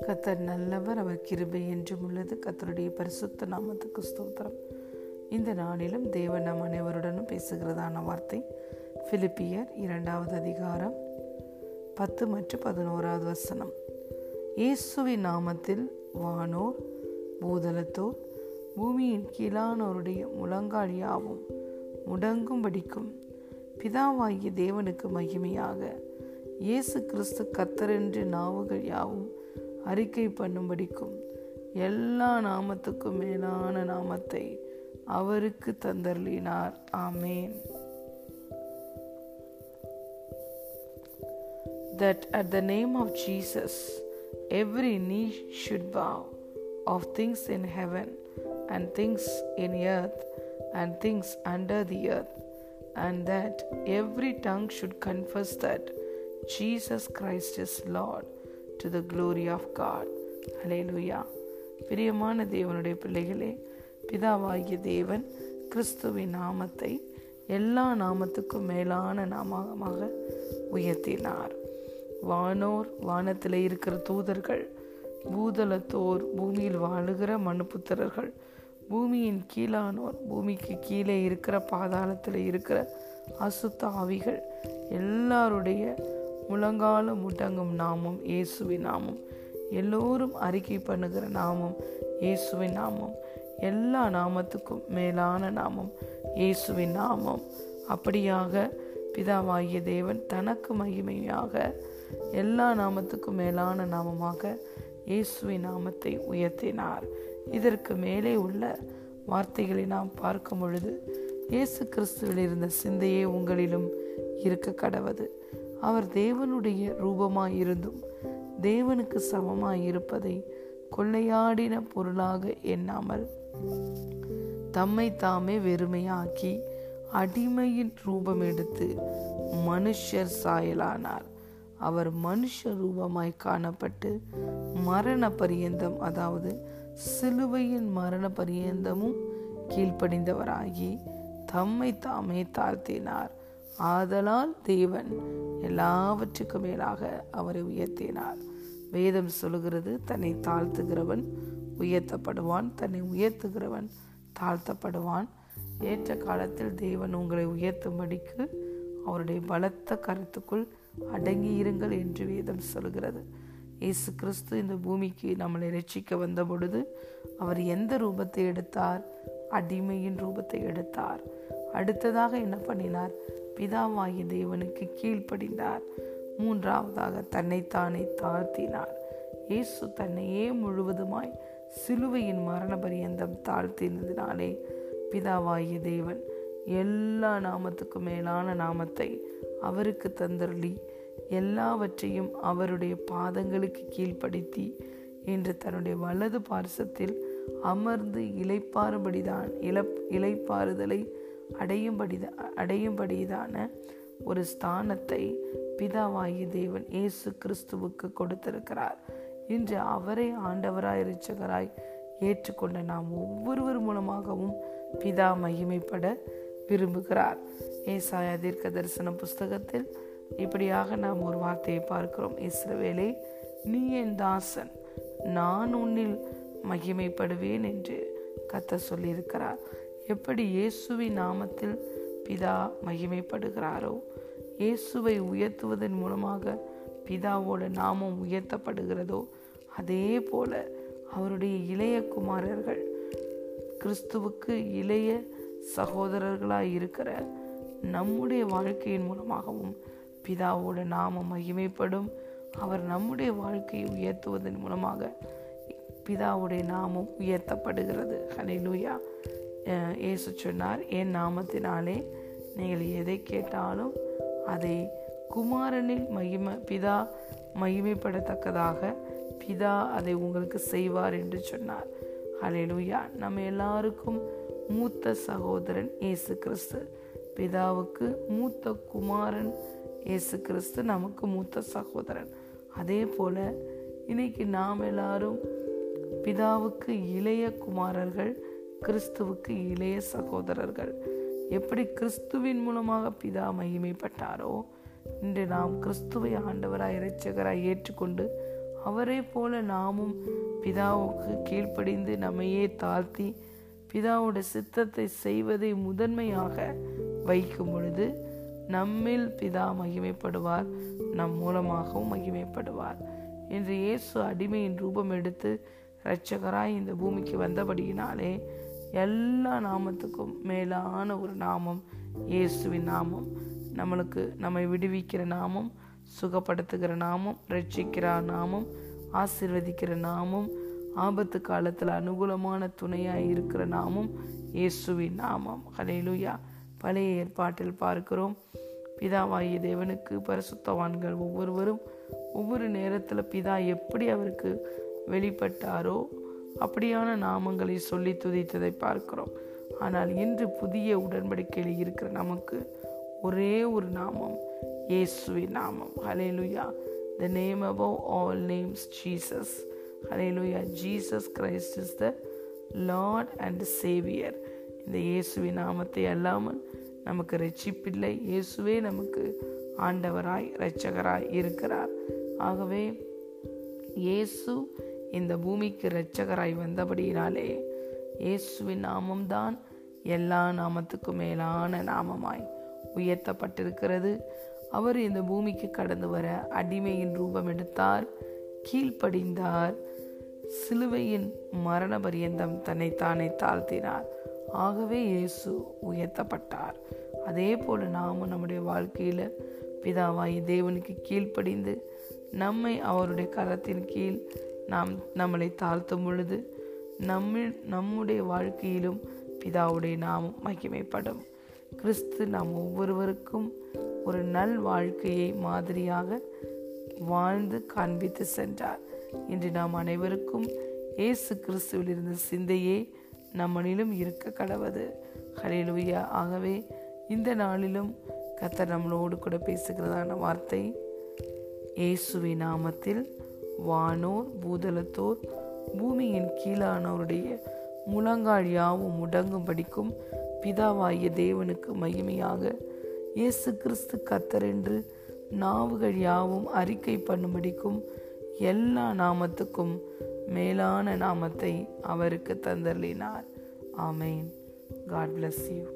கத்தர் நல்லவர் அவர் கிருபை என்றும் உள்ளது. கத்தருடைய பரிசுத்த நாமத்துக்கு ஸ்தோத்திரம். இந்த நாளிலும் தேவன் நம் அனைவருடனும் பேசுகிறதான வார்த்தை பிலிப்பியர் இரண்டாவது அதிகாரம் பத்து மற்றும் பதினோராவது வசனம். இயேசுவின் நாமத்தில் வானோர் பூதலத்தோர் பூமியின் கீழானோருடைய முழங்கால் யாவும் முடங்கும்படிக்கும் பிதாவாகிய தேவனுக்கு மகிமையாக இயேசு கிறிஸ்து கத்தரென்று நாவுகள் யாவும் அறிக்கை பண்ணும்படிக்கும் எல்லா நாமத்துக்கும் மேலான நாமத்தை அவருக்கு தந்தர்லினார் ஆமேன் that at the name of Jesus every knee should bow of things in heaven and things in earth and things under the earth and that every tongue should confess that Jesus Christ is Lord to the glory of God. Hallelujah. பிரியமான தேவனுடைய பிள்ளைகளே பிதாவாகிய தேவன் கிறிஸ்துவின் நாமத்தை எல்லா நாமத்துக்கும் மேலான நாமமாக உயர்த்தினார் வானோர் வானத்தில் இருக்கிற தூதர்கள் பூதலத்தோர் பூமியில் வாழுகிற மனுப்புத்திரர்கள் பூமியின் கீழானோர் பூமிக்கு கீழே இருக்கிற பாதாளத்தில் இருக்கிற அசுத்த ஆவிகள் எல்லாருடைய முழங்கால முட்டங்கும் நாமம் இயேசுவின் நாமம். எல்லோரும் அறிக்கை பண்ணுகிற நாமம் இயேசுவின் நாமம். எல்லா நாமத்துக்கும் மேலான நாமம் இயேசுவின் நாமம். அப்படியாக பிதாவாகிய தேவன் தனக்கு மகிமையாக எல்லா நாமத்துக்கும் மேலான நாமமாக இயேசுவின் நாமத்தை உயர்த்தினார். இதற்கு மேலே உள்ள வார்த்தைகளை நாம் பார்க்கும் பொழுது இயேசு கிறிஸ்துவில் இருந்த சிந்தையே உங்களிலும் இருக்க கடவது. அவர் தேவனுடைய ரூபமாய் இருந்தும் தேவனுக்கு சமமாய் இருப்பதை கொள்ளையாடின பொருளாக எண்ணாமல் தம்மை தாமே வெறுமையாக்கி அடிமையின் ரூபம் எடுத்து மனுஷர் சாயலானார். அவர் மனுஷ ரூபமாய் காணப்பட்டு மரண பரியந்தம் அதாவது சிலுவையின் மரண பரியந்தமும் கீழ்ப்படிந்தவராகி தம்மை தாமே தாழ்த்தினார். ஆதலால் தேவன் எல்லாவற்றுக்கும் மேலாக அவரை உயர்த்தினார். வேதம் சொல்லுகிறது தன்னை தாழ்த்துகிறவன் உயர்த்தப்படுவான் தன்னை உயர்த்துகிறவன் தாழ்த்தப்படுவான். ஏற்ற காலத்தில் தேவன் உங்களை உயர்த்தும்படிக்கு அவருடைய பலத்த கருத்துக்குள் அடங்கி இருங்கள் என்று வேதம் சொல்கிறது இயேசு கிறிஸ்து இந்த பூமிக்கு நம்மளை ரட்சிக்க வந்த பொழுது அவர் எந்த ரூபத்தை எடுத்தார்? அடிமையின் ரூபத்தை எடுத்தார். அடுத்ததாக என்ன பண்ணினார்? பிதாவாகிய தேவனுக்கு கீழ்ப்படிந்தார். மூன்றாவதாக தன்னைத்தானே தாழ்த்தினார். இயேசு தன்னையே முழுவதுமாய் சிலுவையின் மரண பரியந்தம் தாழ்த்தினதினாலே பிதாவாகிய தேவன் எல்லா நாமத்துக்கும் மேலான நாமத்தை அவருக்கு தந்தருளி எல்லாவற்றையும் அவருடைய பாதங்களுக்கு கீழ்ப்படுத்தி என்று தன்னுடைய வலது பார்சத்தில் அமர்ந்து இலைப்பாறுபடிதான் இழப் இலைப்பாறுதலை அடையும்படி அடையும்படிதான ஒரு ஸ்தானத்தை பிதாவாகிய தேவன் இயேசு கிறிஸ்துவுக்கு கொடுத்திருக்கிறார். இன்று அவரை ஆண்டவராய் ரிச்சகராய் ஏற்றுக்கொண்ட நாம் ஒவ்வொருவர் மூலமாகவும் பிதா மகிமைப்பட விரும்புகிறார். ஏசாய தீர்க்க தரிசன புஸ்தகத்தில் இப்படியாக நாம் ஒரு வார்த்தையை பார்க்கிறோம். இஸ்ரவேலே நீ என் தாசன் நான் உன்னில் மகிமைப்படுவேன் என்று கத்த சொல்லியிருக்கிறார். எப்படி இயேசுவின் நாமத்தில் பிதா மகிமைப்படுகிறாரோ இயேசுவை உயர்த்துவதன் மூலமாக பிதாவோட நாமம் உயர்த்தப்படுகிறதோ அதே போல அவருடைய இளைய குமாரர்கள் கிறிஸ்துவுக்கு இளைய சகோதரர்களாக இருக்கிற நம்முடைய வாழ்க்கையின் மூலமாகவும் பிதாவோட நாமம் மகிமைப்படும். அவர் நம்முடைய வாழ்க்கையை உயர்த்துவதன் மூலமாக பிதாவுடைய நாமம் உயர்த்தப்படுகிறது. ஹலே லூயா ஏசு சொன்னார் என் நாமத்தினாலே நீங்கள் எதை கேட்டாலும் அதை குமாரனில் மகிமை பிதா மகிமைப்படத்தக்கதாக பிதா அதை உங்களுக்கு செய்வார் என்று சொன்னார். ஹலேலுயா நம்ம எல்லாருக்கும் மூத்த சகோதரன் இயேசு கிறிஸ்து. பிதாவுக்கு மூத்த குமாரன் இயேசு கிறிஸ்து நமக்கு மூத்த சகோதரன். அதே போல இன்னைக்கு நாம் எல்லாரும் பிதாவுக்கு இளைய குமாரர்கள் கிறிஸ்துவுக்கு இளைய சகோதரர்கள். எப்படி கிறிஸ்துவின் மூலமாக பிதா மகிமைப்பட்டாரோ இன்று நாம் கிறிஸ்துவை ஆண்டவராய் இறைச்சகராய் ஏற்றுக்கொண்டு அவரே போல நாமும் பிதாவுக்கு கீழ்ப்படிந்து நம்மையே தாழ்த்தி பிதாவோட சித்தத்தை செய்வதை முதன்மையாக வைக்கும் பொழுது நம்மில் பிதா மகிமைப்படுவார் நம் மூலமாகவும் மகிமைப்படுவார். என்று இயேசு அடிமையின் ரூபம் எடுத்து இரட்சகராய் இந்த பூமிக்கு வந்தபடியினாலே எல்லா நாமத்துக்கும் மேலான ஒரு நாமம் இயேசுவின் நாமம். நம்மளுக்கு நம்மை விடுவிக்கிற நாமம் சுகப்படுத்துகிற நாமம் ரட்சிக்கிற நாமம் ஆசிர்வதிக்கிற நாமம் ஆபத்து காலத்தில் அனுகூலமான துணையாக இருக்கிற நாமம் இயேசுவின் நாமம். ஹலேலுயா பழைய ஏற்பாட்டில் பார்க்கிறோம். பிதாவாகிய தேவனுக்கு பரிசுத்தவான்கள் ஒவ்வொருவரும் ஒவ்வொரு நேரத்தில் பிதா எப்படி அவருக்கு வெளிப்பட்டாரோ அப்படியான நாமங்களை சொல்லி துதித்ததை பார்க்கிறோம். ஆனால் இன்று புதிய உடன்படிக்கையில் இருக்கிற நமக்கு ஒரே ஒரு நாமம் இயேசுவின் நாமம். Hallelujah the name above all names Jesus hallelujah Jesus Christ is the lord and saviour இந்த இயேசுவின் நாமத்தை அல்லாமல் நமக்கு ரட்சிப்பில்லை. இயேசுவே நமக்கு ஆண்டவராய் இரட்சகராய் இருக்கிறார். ஆகவே இயேசு இந்த பூமிக்கு இரட்சகராய் வந்தபடியினாலே இயேசுவின் நாமம்தான் எல்லா நாமத்துக்கும் மேலான நாமமாய் உயர்த்தப்பட்டிருக்கிறது. அவர் இந்த பூமிக்கு கடந்து வர அடிமையின் ரூபம் எடுத்தார் கீழ்ப்படிந்தார் சிலுவையின் மரண பரியந்தம் தன்னை தானே தாழ்த்தினார். ஆகவே இயேசு உயர்த்தப்பட்டார். அதே போல நாமும் நம்முடைய வாழ்க்கையில் பிதாவாய் தேவனுக்கு கீழ்ப்படிந்து நம்மை அவருடைய கரத்தின் கீழ் நாம் நம்மளை தாழ்த்தும் பொழுது நம்ம நம்முடைய வாழ்க்கையிலும் பிதாவுடைய நாமம் மகிமைப்படும். கிறிஸ்து நாம் ஒவ்வொருவருக்கும் ஒரு நல் வாழ்க்கையை மாதிரியாக வாழ்ந்து காண்பித்து சென்றார். இன்று நாம் அனைவருக்கும் இயேசு கிறிஸ்துவில் இருந்த சிந்தையே நம்மளிலும் இருக்க கடவது. ஹலேலுயா ஆகவே இந்த நாளிலும் கத்தர் நம்மளோடு கூட பேசுகிறதான வார்த்தை இயேசுவி நாமத்தில் வானோர் பூதலத்தோர் பூமியின் கீழானோருடைய முழங்கால் யாவும் முடங்கும் படிக்கும் பிதாவாகிய தேவனுக்கு மகிமையாக இயேசு கிறிஸ்து கத்தர் என்று நாவுகள் யாவும் அறிக்கை பண்ணும்படிக்கும் எல்லா நாமத்துக்கும் மேலான நாமத்தை அவருக்கு தந்தர்லினார் ஆமேன். God bless you